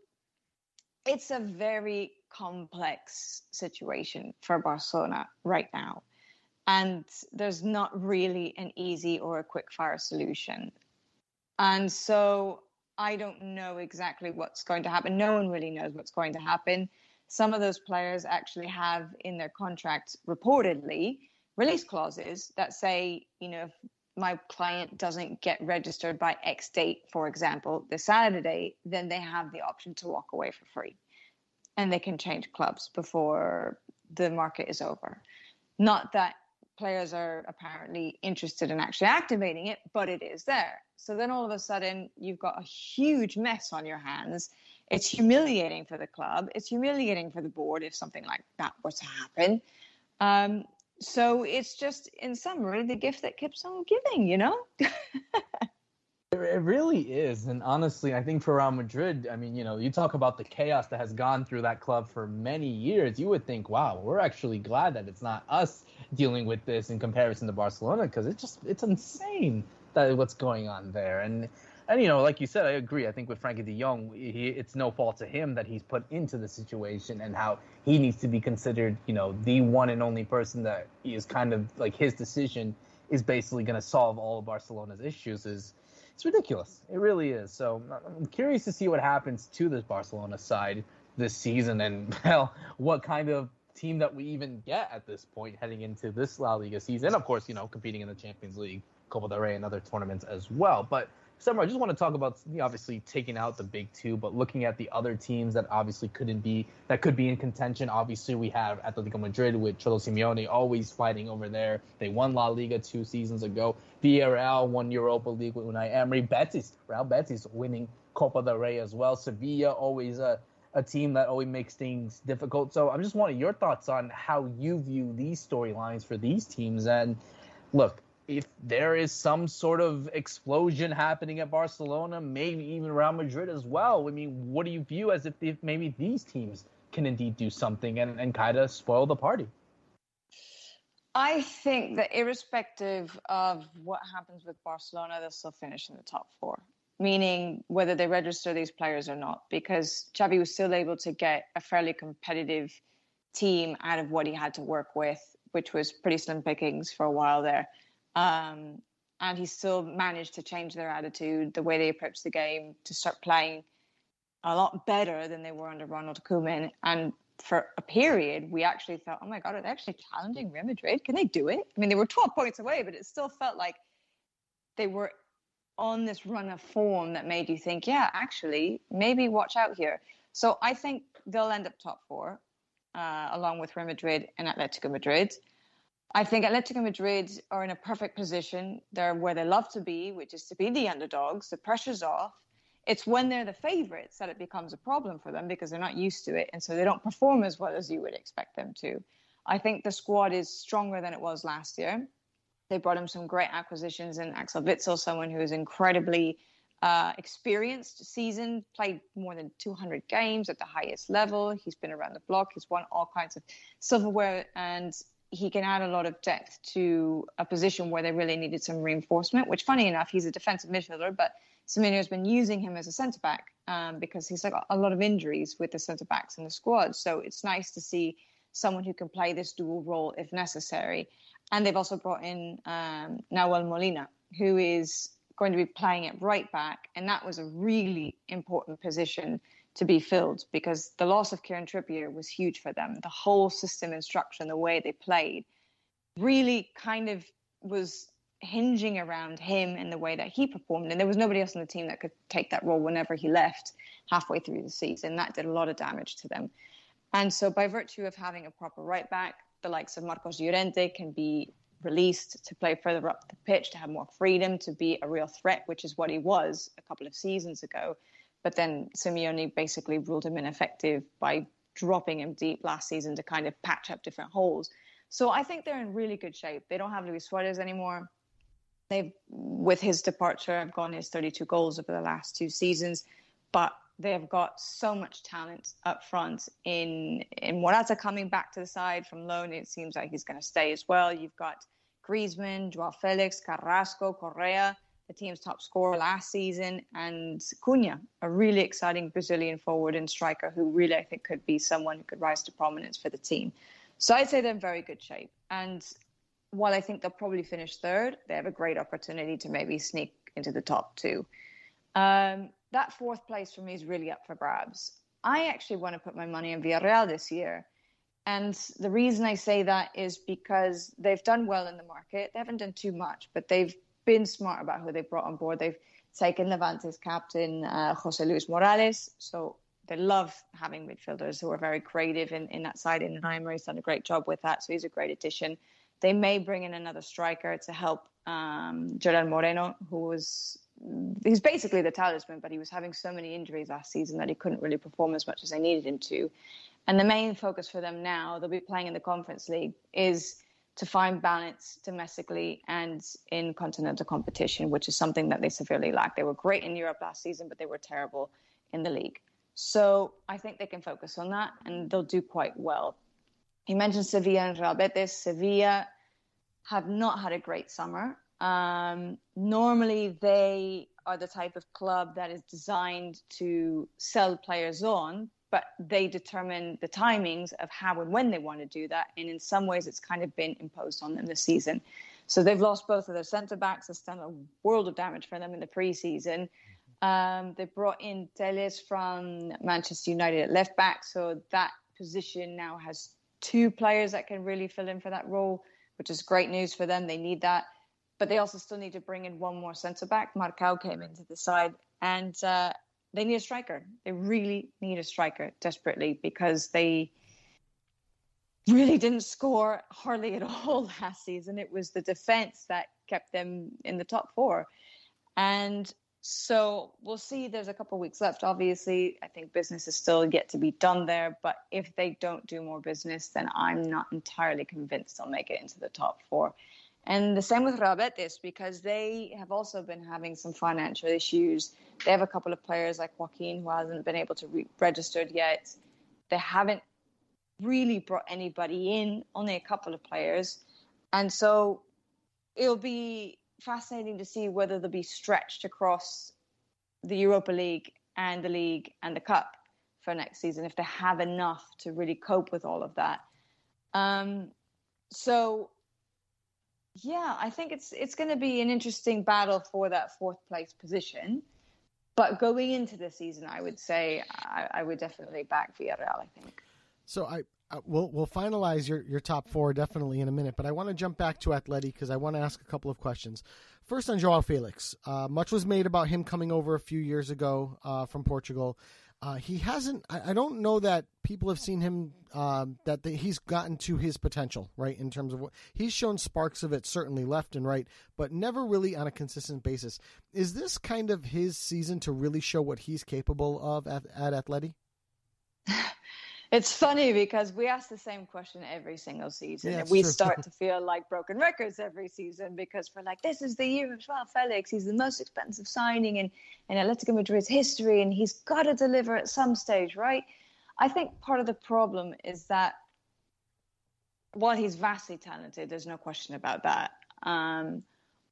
it's a very complex situation for Barcelona right now. And there's not really an easy or a quick fire solution. And so I don't know exactly what's going to happen. No one really knows what's going to happen. Some of those players actually have in their contracts reportedly release clauses that say, you know, if my client doesn't get registered by X date, for example, this Saturday, then they have the option to walk away for free. And they can change clubs before the market is over. Not that players are apparently interested in actually activating it, but it is there. So then all of a sudden, you've got a huge mess on your hands. It's humiliating for the club. It's humiliating for the board if something like that were to happen. Um, so it's just, in summary, the gift that keeps on giving, you know? It really is. And honestly, I think for Real Madrid, I mean, you know, you talk about the chaos that has gone through that club for many years. You would think, wow, we're actually glad that it's not us dealing with this in comparison to Barcelona because it's just, it's insane that what's going on there. And, and you know, like you said, I agree. I think with Frenkie de Jong, he, it's no fault to him that he's put into the situation and how he needs to be considered, you know, the one and only person that is kind of like his decision is basically going to solve all of Barcelona's issues. Is it's ridiculous. It really is. So I'm curious to see what happens to this Barcelona side this season and well, what kind of team that we even get at this point heading into this La Liga season. And of course, you know, competing in the Champions League, Copa del Rey, and other tournaments as well. But Semra, I just want to talk about obviously taking out the big two, but looking at the other teams that obviously couldn't be that could be in contention. Obviously, we have Atletico Madrid with Cholo Simeone always fighting over there. They won La Liga two seasons ago. Villarreal won Europa League with Unai Emery. Betis, Real Betis winning Copa del Rey as well. Sevilla always a a team that always makes things difficult. So I'm just wanting your thoughts on how you view these storylines for these teams. And look, if there is some sort of explosion happening at Barcelona, maybe even Real Madrid as well. I mean, what do you view as if, if maybe these teams can indeed do something and, and kind of spoil the party? I think that irrespective of what happens with Barcelona, they'll still finish in the top four, meaning whether they register these players or not, because Xavi was still able to get a fairly competitive team out of what he had to work with, which was pretty slim pickings for a while there. Um, and he still managed to change their attitude, the way they approach the game, to start playing a lot better than they were under Ronald Koeman. And for a period, we actually thought, oh my God, are they actually challenging Real Madrid? Can they do it? I mean, they were 12 points away, but it still felt like they were on this run of form that made you think, yeah, actually, maybe watch out here. So I think they'll end up top four, uh, along with Real Madrid and Atletico Madrid. I think Atletico Madrid are in a perfect position. They're where they love to be, which is to be the underdogs. The pressure's off. It's when they're the favorites that it becomes a problem for them because they're not used to it. And so they don't perform as well as you would expect them to. I think the squad is stronger than it was last year. They brought him some great acquisitions in Axel Witsel, someone who is incredibly uh, experienced, seasoned, played more than 200 games at the highest level. He's been around the block. He's won all kinds of silverware, and he can add a lot of depth to a position where they really needed some reinforcement. Which, funny enough, he's a defensive midfielder, but Simeone has been using him as a centre back um, because he's got a lot of injuries with the centre backs in the squad. So it's nice to see someone who can play this dual role if necessary. And they've also brought in um, Nahuel Molina, who is going to be playing at right back, and that was a really important position to be filled because the loss of Kieran Trippier was huge for them. The whole system and structure and the way they played really kind of was hinging around him and the way that he performed. And there was nobody else on the team that could take that role whenever he left halfway through the season. That did a lot of damage to them. And so, by virtue of having a proper right back, the likes of Marcos Llorente can be released to play further up the pitch, to have more freedom, to be a real threat, which is what he was a couple of seasons ago. But then Simeone basically ruled him ineffective by dropping him deep last season to kind of patch up different holes. So I think they're in really good shape. They don't have Luis Suarez anymore. They've, with his departure, have gone his 32 goals over the last two seasons, but they've got so much talent up front. In in Morata coming back to the side from loan, it seems like he's going to stay as well. You've got Griezmann, Joao Felix, Carrasco, Correa, the team's top scorer last season, and Cunha, a really exciting Brazilian forward and striker who really I think could be someone who could rise to prominence for the team. So I'd say they're in very good shape. And while I think they'll probably finish third, they have a great opportunity to maybe sneak into the top two. Um, that fourth place for me is really up for grabs. I actually want to put my money on Villarreal this year. And the reason I say that is because they've done well in the market. They haven't done too much, but they've been smart about who they brought on board. They've taken Levante's captain, uh, Jose Luis Morales. So they love having midfielders who are very creative in, in that side. And Emery's done a great job with that. So he's a great addition. They may bring in another striker to help um, Gerard Moreno, who was he's basically the talisman, but he was having so many injuries last season that he couldn't really perform as much as they needed him to. And the main focus for them now, they'll be playing in the Conference League, is to find balance domestically and in continental competition, which is something that they severely lack. They were great in Europe last season, but they were terrible in the league. So I think they can focus on that and they'll do quite well. You mentioned Sevilla and Real Betis. Sevilla have not had a great summer. Um, normally, they are the type of club that is designed to sell players on, but they determine the timings of how and when they want to do that. And in some ways, it's kind of been imposed on them this season. So they've lost both of their centre backs. It's done a world of damage for them in the preseason. Um, they brought in Telles from Manchester United at left back, so that position now has two players that can really fill in for that role, which is great news for them. They need that, but they also still need to bring in one more centre back. Marcao came into the side, and uh, they need a striker. They really need a striker desperately because they really didn't score hardly at all last season. It was the defense that kept them in the top four. And so we'll see. There's a couple weeks left. Obviously, I think business is still yet to be done there. But if they don't do more business, then I'm not entirely convinced they'll make it into the top four. And the same with Real Betis because they have also been having some financial issues. They have a couple of players like Joaquin who hasn't been able to be registered yet. They haven't really brought anybody in, only a couple of players. And so it'll be fascinating to see whether they'll be stretched across the Europa League and the league and the cup for next season if they have enough to really cope with all of that. Um, so yeah, I think it's it's going to be an interesting battle for that fourth place position. But going into the season, I would say I, I would definitely back Villarreal. I think. So I uh, we'll we'll finalize your, your top four definitely in a minute, but I want to jump back to Atleti because I want to ask a couple of questions. First on Joao Felix, uh, much was made about him coming over a few years ago uh, from Portugal. Uh, he hasn't. I, I, don't know that people have seen him um, that the, he's gotten to his potential, right? In terms of what he's shown sparks of it, certainly left and right, but never really on a consistent basis. Is this kind of his season to really show what he's capable of at, at Atleti? It's funny because we ask the same question every single season, yeah, and we true. start to feel like broken records every season because we're like, "This is the year of Joao Felix. He's the most expensive signing in in Atletico Madrid's history, and he's got to deliver at some stage, right?" I think part of the problem is that while he's vastly talented, there's no question about that. Um,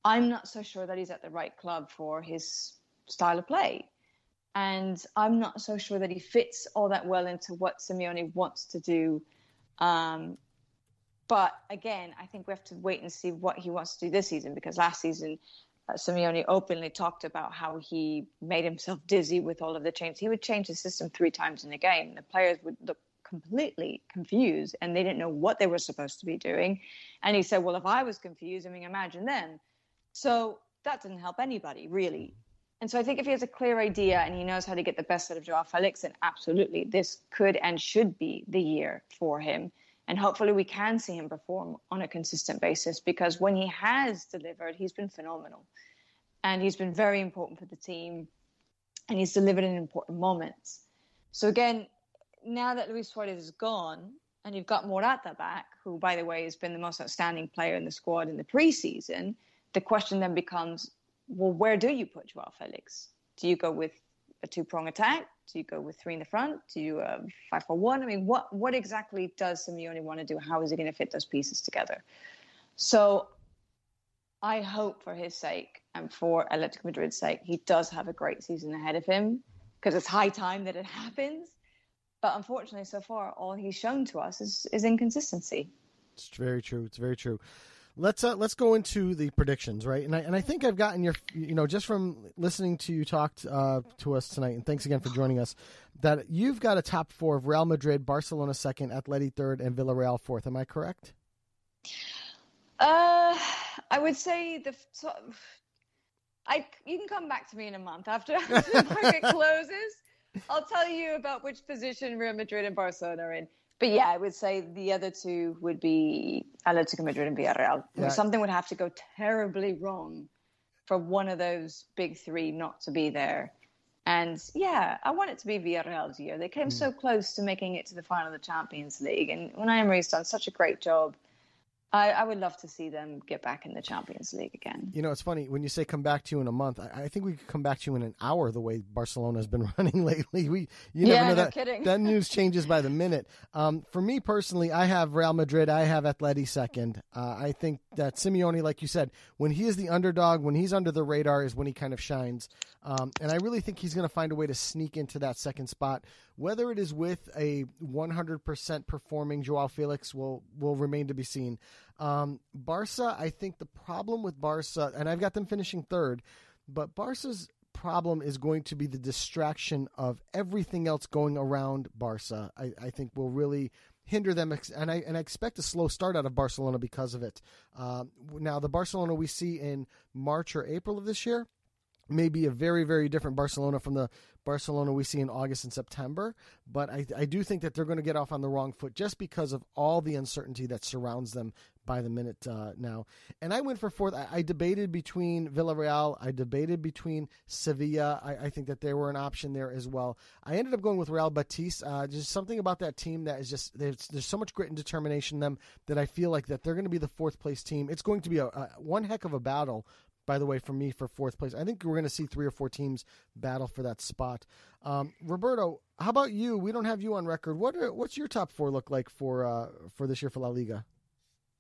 I'm not so sure that he's at the right club for his style of play. And I'm not so sure that he fits all that well into what Simeone wants to do. Um, but again, I think we have to wait and see what he wants to do this season because last season, uh, Simeone openly talked about how he made himself dizzy with all of the changes. He would change the system three times in a game. The players would look completely confused and they didn't know what they were supposed to be doing. And he said, Well, if I was confused, I mean, imagine them. So that didn't help anybody, really. And so I think if he has a clear idea and he knows how to get the best out of Joao Felix, then absolutely this could and should be the year for him. And hopefully we can see him perform on a consistent basis because when he has delivered, he's been phenomenal. And he's been very important for the team and he's delivered in important moments. So again, now that Luis Suarez is gone and you've got Morata back, who by the way has been the most outstanding player in the squad in the preseason, the question then becomes well, where do you put Joao Felix? Do you go with a two prong attack? Do you go with three in the front? Do you uh, five for one? I mean, what what exactly does Simeone want to do? How is he going to fit those pieces together? So, I hope for his sake and for Atletico Madrid's sake, he does have a great season ahead of him because it's high time that it happens. But unfortunately, so far, all he's shown to us is, is inconsistency. It's very true. It's very true let's uh, let's go into the predictions, right? And I and I think I've gotten your, you know, just from listening to you talk uh, to us tonight, and thanks again for joining us, that you've got a top four of Real Madrid, Barcelona second, Atleti third, and Villarreal fourth. Am I correct? Uh, I would say the. So, I you can come back to me in a month after, after the market closes. I'll tell you about which position Real Madrid and Barcelona are in but yeah, I would say the other two would be Atletico Madrid and Villarreal. Yeah. Something would have to go terribly wrong for one of those big three not to be there. And yeah, I want it to be Villarreal's year. They came mm. so close to making it to the final of the Champions League, and Unai Emery's done such a great job I, I, would love to see them get back in the Champions League again. You know, it's funny when you say come back to you in a month. I, I think we could come back to you in an hour. The way Barcelona has been running lately, we you never yeah, know no that kidding. that news changes by the minute. Um, for me personally, I have Real Madrid. I have Atleti second. Uh, I think that Simeone, like you said, when he is the underdog, when he's under the radar, is when he kind of shines. Um, and I really think he's going to find a way to sneak into that second spot. Whether it is with a 100% performing Joao Felix will will remain to be seen. Um, Barca, I think the problem with Barca, and I've got them finishing third, but Barca's problem is going to be the distraction of everything else going around Barca. I, I think will really hinder them, and I and I expect a slow start out of Barcelona because of it. Uh, now, the Barcelona we see in March or April of this year may be a very, very different Barcelona from the Barcelona we see in August and September. But I, I do think that they're going to get off on the wrong foot just because of all the uncertainty that surrounds them by the minute uh, now. And I went for fourth. I, I, debated between Villarreal. I debated between Sevilla. I, I, think that they were an option there as well. I ended up going with Real Betis. Uh, just something about that team that is just there's, there's so much grit and determination in them that I feel like that they're going to be the fourth place team. It's going to be a, a one heck of a battle by the way, for me for fourth place. I think we're going to see three or four teams battle for that spot. Um, Roberto, how about you? We don't have you on record. What are, what's your top four look like for uh, for this year for La Liga?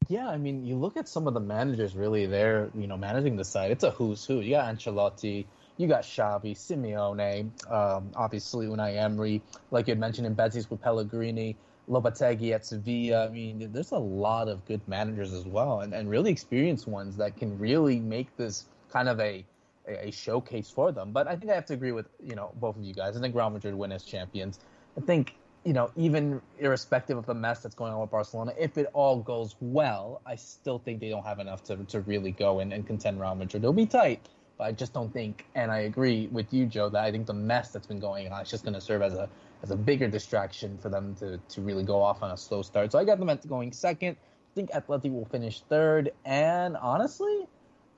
Yeah, I mean, you look at some of the managers really there, you know, managing the side. It's a who's who. You got Ancelotti, you got Xavi, Simeone, um, obviously Unai Emery, like you had mentioned in Betis with Pellegrini. Lopetegui at Sevilla. I mean, there's a lot of good managers as well, and, and really experienced ones that can really make this kind of a, a showcase for them. But I think I have to agree with you know both of you guys. I think Real Madrid win as champions. I think you know even irrespective of the mess that's going on with Barcelona, if it all goes well, I still think they don't have enough to to really go and, and contend Real Madrid. They'll be tight. But I just don't think, and I agree with you, Joe, that I think the mess that's been going on is just going to serve as a as a bigger distraction for them to, to really go off on a slow start. So I got them at going second. I think Atleti will finish third. And honestly,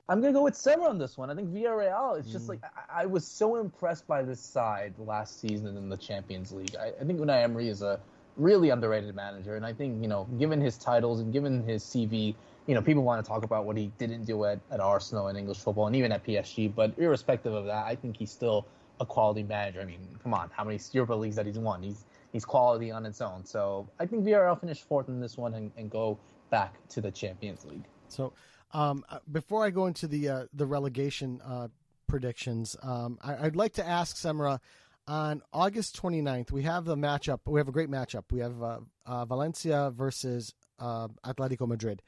I'm going to go with Semra on this one. I think Villarreal is just mm. like, I, I, was so impressed by this side last season in the Champions League. I, I think Unai Emery is a really underrated manager. And I think, you know, given his titles and given his CV, you know, people want to talk about what he didn't do at, at Arsenal and English football and even at PSG. But irrespective of that, I think he's still – a quality manager. I mean, come on, how many Europa leagues that he's won? He's he's quality on its own. So I think Villarreal finish fourth in this one and, and go back to the Champions League. So um, uh, before I go into the uh, the relegation uh, predictions, um, I, would like to ask Semra on August 29th. We have the matchup. We have a great matchup. We have uh, uh Valencia versus uh, Atletico Madrid.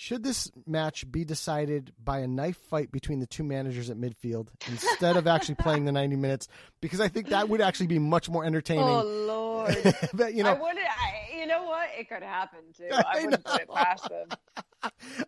Should this match be decided by a knife fight between the two managers at midfield instead of actually playing the 90 minutes? Because I think that would actually be much more entertaining. Oh, Lord. but, you know, I wouldn't, I, you know what? It could happen, too. I, I wouldn't know. put it past them.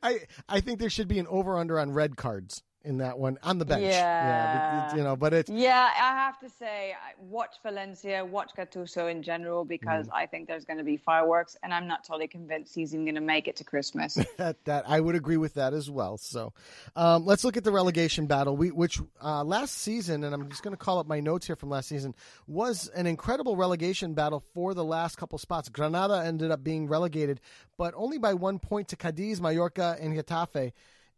I I think there should be an over under on red cards in that one on the bench. Yeah. you know, but it's Yeah, I have to say, I- watch Valencia, watch Gattuso in general, because Mm. I think there's going to be fireworks, and I'm not totally convinced he's even going to make it to Christmas. that that I would agree with that as well. So, um, let's look at the relegation battle. We which uh, last season, and I'm just going to call up my notes here from last season, was an incredible relegation battle for the last couple spots. Granada ended up being relegated, but only by one point to Cadiz, Mallorca, and Getafe.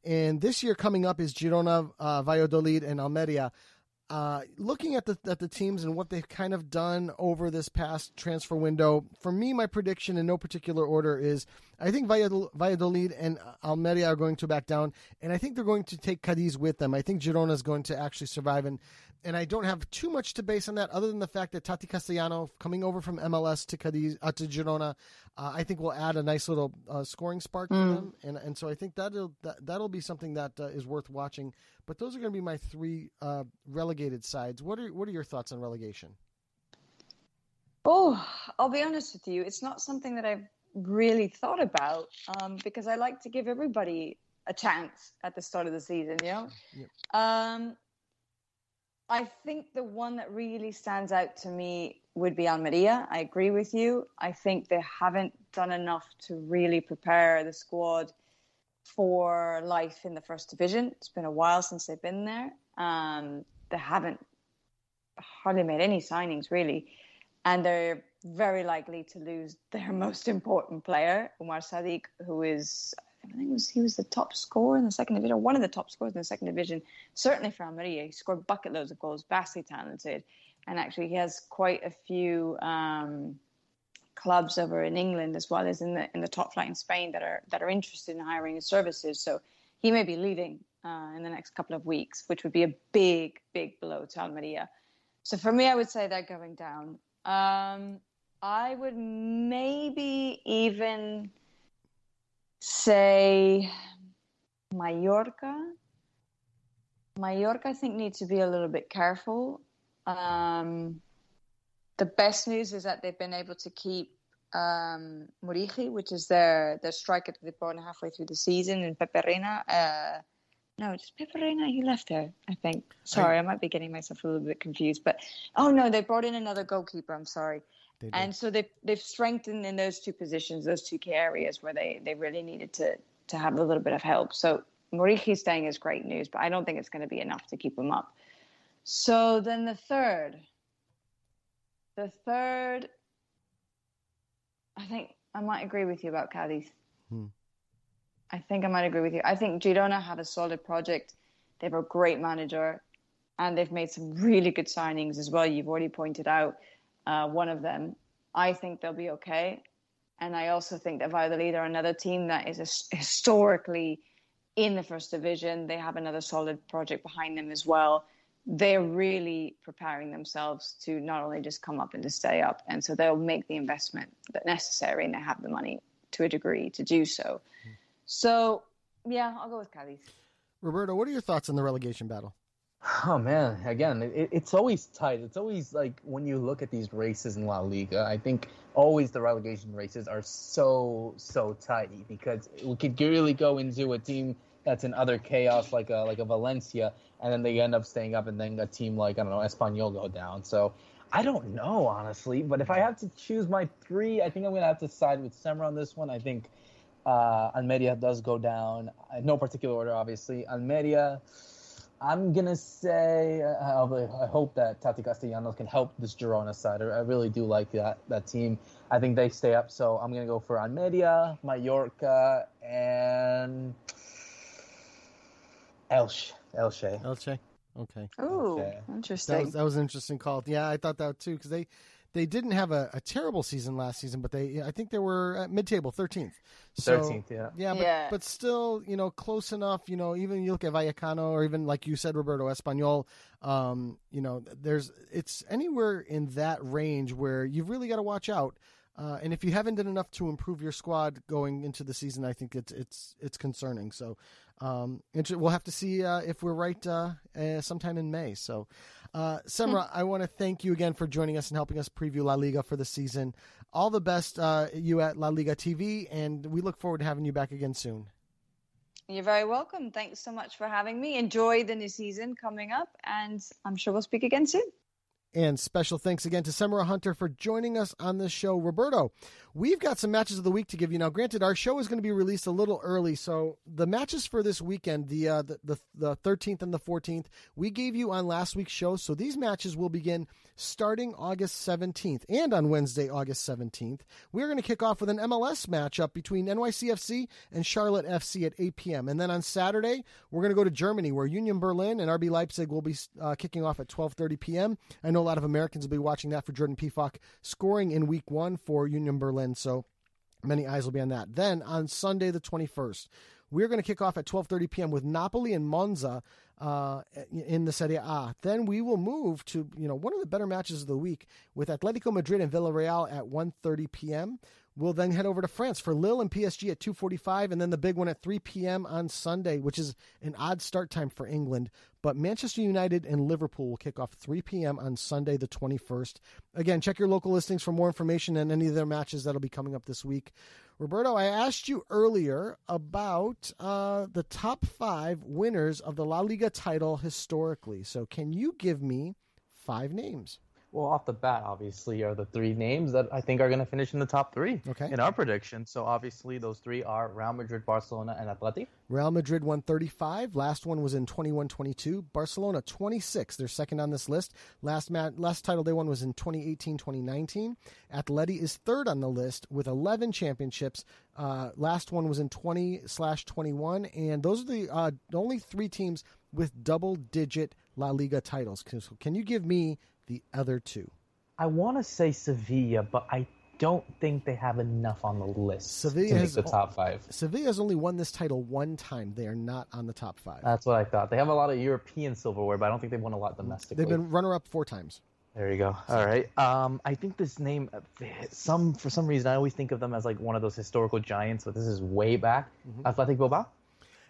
And this year coming up is Girona, uh, Valladolid, and Almeria. Uh, looking at the at the teams and what they've kind of done over this past transfer window, for me, my prediction in no particular order is I think Valladolid and Almeria are going to back down, and I think they're going to take Cadiz with them. I think Girona is going to actually survive, and and I don't have too much to base on that, other than the fact that Tati Castellano coming over from MLS to Cadiz uh, to Girona, uh, I think will add a nice little uh, scoring spark to them, and and so I think that'll that, that'll be something that uh, is worth watching. But those are going to be my three uh, relegated sides. What are what are your thoughts on relegation? Oh, I'll be honest with you. It's not something that I've really thought about um, because I like to give everybody a chance at the start of the season, you know? Yep. Um, I think the one that really stands out to me would be Almeria. I agree with you. I think they haven't done enough to really prepare the squad for life in the first division. It's been a while since they've been there. Um, they haven't hardly made any signings, really and they're very likely to lose their most important player, Umar Sadiq, who is I think was, he was the top scorer in the second division, one of the top scorers in the second division, certainly for Almeria. He scored bucket loads of goals, vastly talented, and actually he has quite a few um, clubs over in England as well as in the in the top flight in Spain that are that are interested in hiring his services. So he may be leaving uh, in the next couple of weeks, which would be a big, big blow to Almeria. So for me, I would say they're going down. Um, I would maybe even say Mallorca. Mallorca, I think, needs to be a little bit careful. Um, the best news is that they've been able to keep um, Muriqi, which is their their striker that they brought in halfway through the season, and Pepe Reina. Uh, no, just Pepe Reina. He left there, I think. Sorry, I might be getting myself a little bit confused. But oh no, they brought in another goalkeeper. I'm sorry. And so they they've strengthened in those two positions, those two key areas where they they really needed to to have a little bit of help. So Muriqi staying is great news, but I don't think it's going to be enough to keep him up. So then the third, the third, I think I might agree with you about Cadiz. Hmm. I think I might agree with you. I think Girona have a solid project. They have a great manager, and they've made some really good signings as well. You've already pointed out uh, one of them. I think they'll be okay, and I also think that Valladolid are another team that is historically in the first division. They have another solid project behind them as well. They're really preparing themselves to not only just come up and to stay up, and so they'll make the investment that necessary, and they have the money to a degree to do so. So, yeah, I'll go with Cadiz. Roberto, what are your thoughts on the relegation battle? Oh man, again, it, it's always tight. It's always like when you look at these races in La Liga, I think always the relegation races are so so tight because we could really go into a team that's in utter chaos like a like a Valencia, and then they end up staying up, and then a team like I don't know Espanyol go down. So I don't know honestly, but if I have to choose my three, I think I'm gonna have to side with Semra on this one. I think uh, Almeria does go down. In no particular order, obviously. Almeria. I'm gonna say uh, I hope that Tati Castellanos can help this Girona side. I I really do like that that team. I think they stay up, so I'm gonna go for Almeria, Mallorca, and Elche. Elche. Elche. Okay. Oh, Okay. That interesting. was, that was an interesting call. Yeah, I thought that too because they they didn't have a, a terrible season last season, but they I think they were at mid table, thirteenth. So, 13th, yeah. Yeah, but, Yeah. but still, you know, close enough. You know, even you look at Vallecano or even like you said, Roberto Espanyol. Um, you know, there's it's anywhere in that range where you've really got to watch out. Uh, and if you haven't done enough to improve your squad going into the season, I think it's it's it's concerning. So um, we'll have to see uh, if we're right uh, uh, sometime in May. So, uh, Semra, I want to thank you again for joining us and helping us preview La Liga for the season. All the best, uh, you at La Liga TV, and we look forward to having you back again soon. You're very welcome. Thanks so much for having me. Enjoy the new season coming up, and I'm sure we'll speak again soon. And special thanks again to Semra Hunter for joining us on this show. Roberto, we've got some matches of the week to give you. Now, granted, our show is going to be released a little early, so the matches for this weekend, the uh, the, the, the 13th and the 14th, we gave you on last week's show. So these matches will begin starting August 17th and on Wednesday, August 17th. We're going to kick off with an MLS matchup between NYCFC and Charlotte FC at 8 p.m. And then on Saturday, we're going to go to Germany, where Union Berlin and RB Leipzig will be uh, kicking off at 12:30 p.m. I know a lot of Americans will be watching that for Jordan Pefok scoring in Week One for Union Berlin. So many eyes will be on that. Then on Sunday the 21st, we're going to kick off at 12:30 p.m. with Napoli and Monza uh, in the Serie A. Then we will move to you know one of the better matches of the week with Atletico Madrid and Villarreal at 1:30 p.m. We'll then head over to France for Lille and PSG at 2:45, and then the big one at 3 p.m. on Sunday, which is an odd start time for England. But Manchester United and Liverpool will kick off 3 p.m. on Sunday, the 21st. Again, check your local listings for more information on any of their matches that'll be coming up this week. Roberto, I asked you earlier about uh, the top five winners of the La Liga title historically. So, can you give me five names? Well, off the bat, obviously, are the three names that I think are going to finish in the top three Okay. in our prediction. So, obviously, those three are Real Madrid, Barcelona, and Atleti. Real Madrid 135. Last one was in 21 22. Barcelona 26. They're second on this list. Last mat, last title they won was in 2018 2019. Atleti is third on the list with 11 championships. Uh, last one was in 20 slash 21. And those are the uh, only three teams with double digit La Liga titles. Can, can you give me the other two? I want to say Sevilla, but I don't think they have enough on the list Sevilla to make has- the top five. Sevilla has only won this title one time. They are not on the top five. That's what I thought. They have a lot of European silverware, but I don't think they've won a lot domestically. They've been runner up four times. There you go. All right. Um, I think this name, some for some reason, I always think of them as like one of those historical giants, but this is way back. Athletic Bilbao.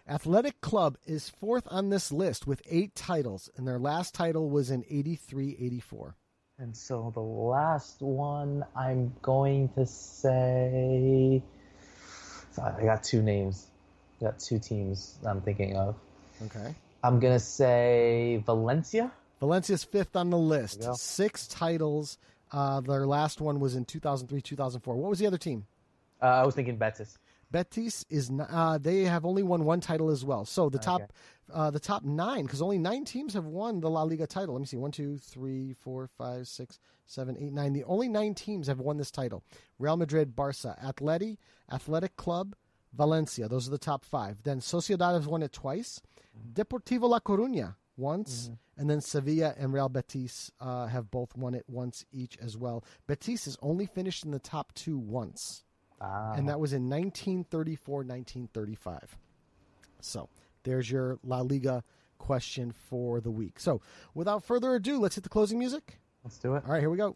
Athletic Club is fourth on this list with eight titles, and their last title was in 83 84. And so the last one, I'm going to say. I got two names. I got two teams I'm thinking of. Okay. I'm gonna say Valencia. Valencia's fifth on the list. There you go. Six titles. Uh, their last one was in 2003 2004. What was the other team? Uh, I was thinking Betis. Betis is n- uh, they have only won one title as well. So the top Okay. uh, the top nine because only nine teams have won the La Liga title. Let me see one two three four five six seven eight nine. The only nine teams have won this title: Real Madrid, Barca, Atleti, Athletic Club, Valencia. Those are the top five. Then Sociedad has won it twice. Deportivo La Coruña once, and then Sevilla and Real Betis uh, have both won it once each as well. Betis has only finished in the top two once Ah, and that was in 1934 1935 so there's your la liga question for the week. So without further ado let's hit the closing music. Let's do it. all right here we go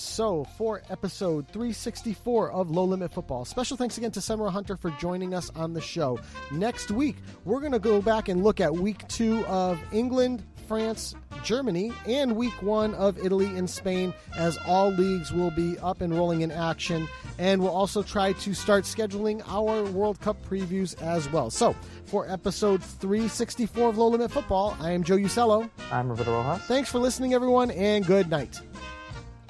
so for episode 364 of low limit football special thanks again to Semra hunter for joining us on the show. Next week we're going to go back and look at week two of england france germany and week one of italy and spain as all leagues will be up and rolling in action. And we'll also try to start scheduling our world cup previews as well. So for episode 364 of low limit football i am joe usello. I'm Roberto Rojas. thanks for listening everyone and good night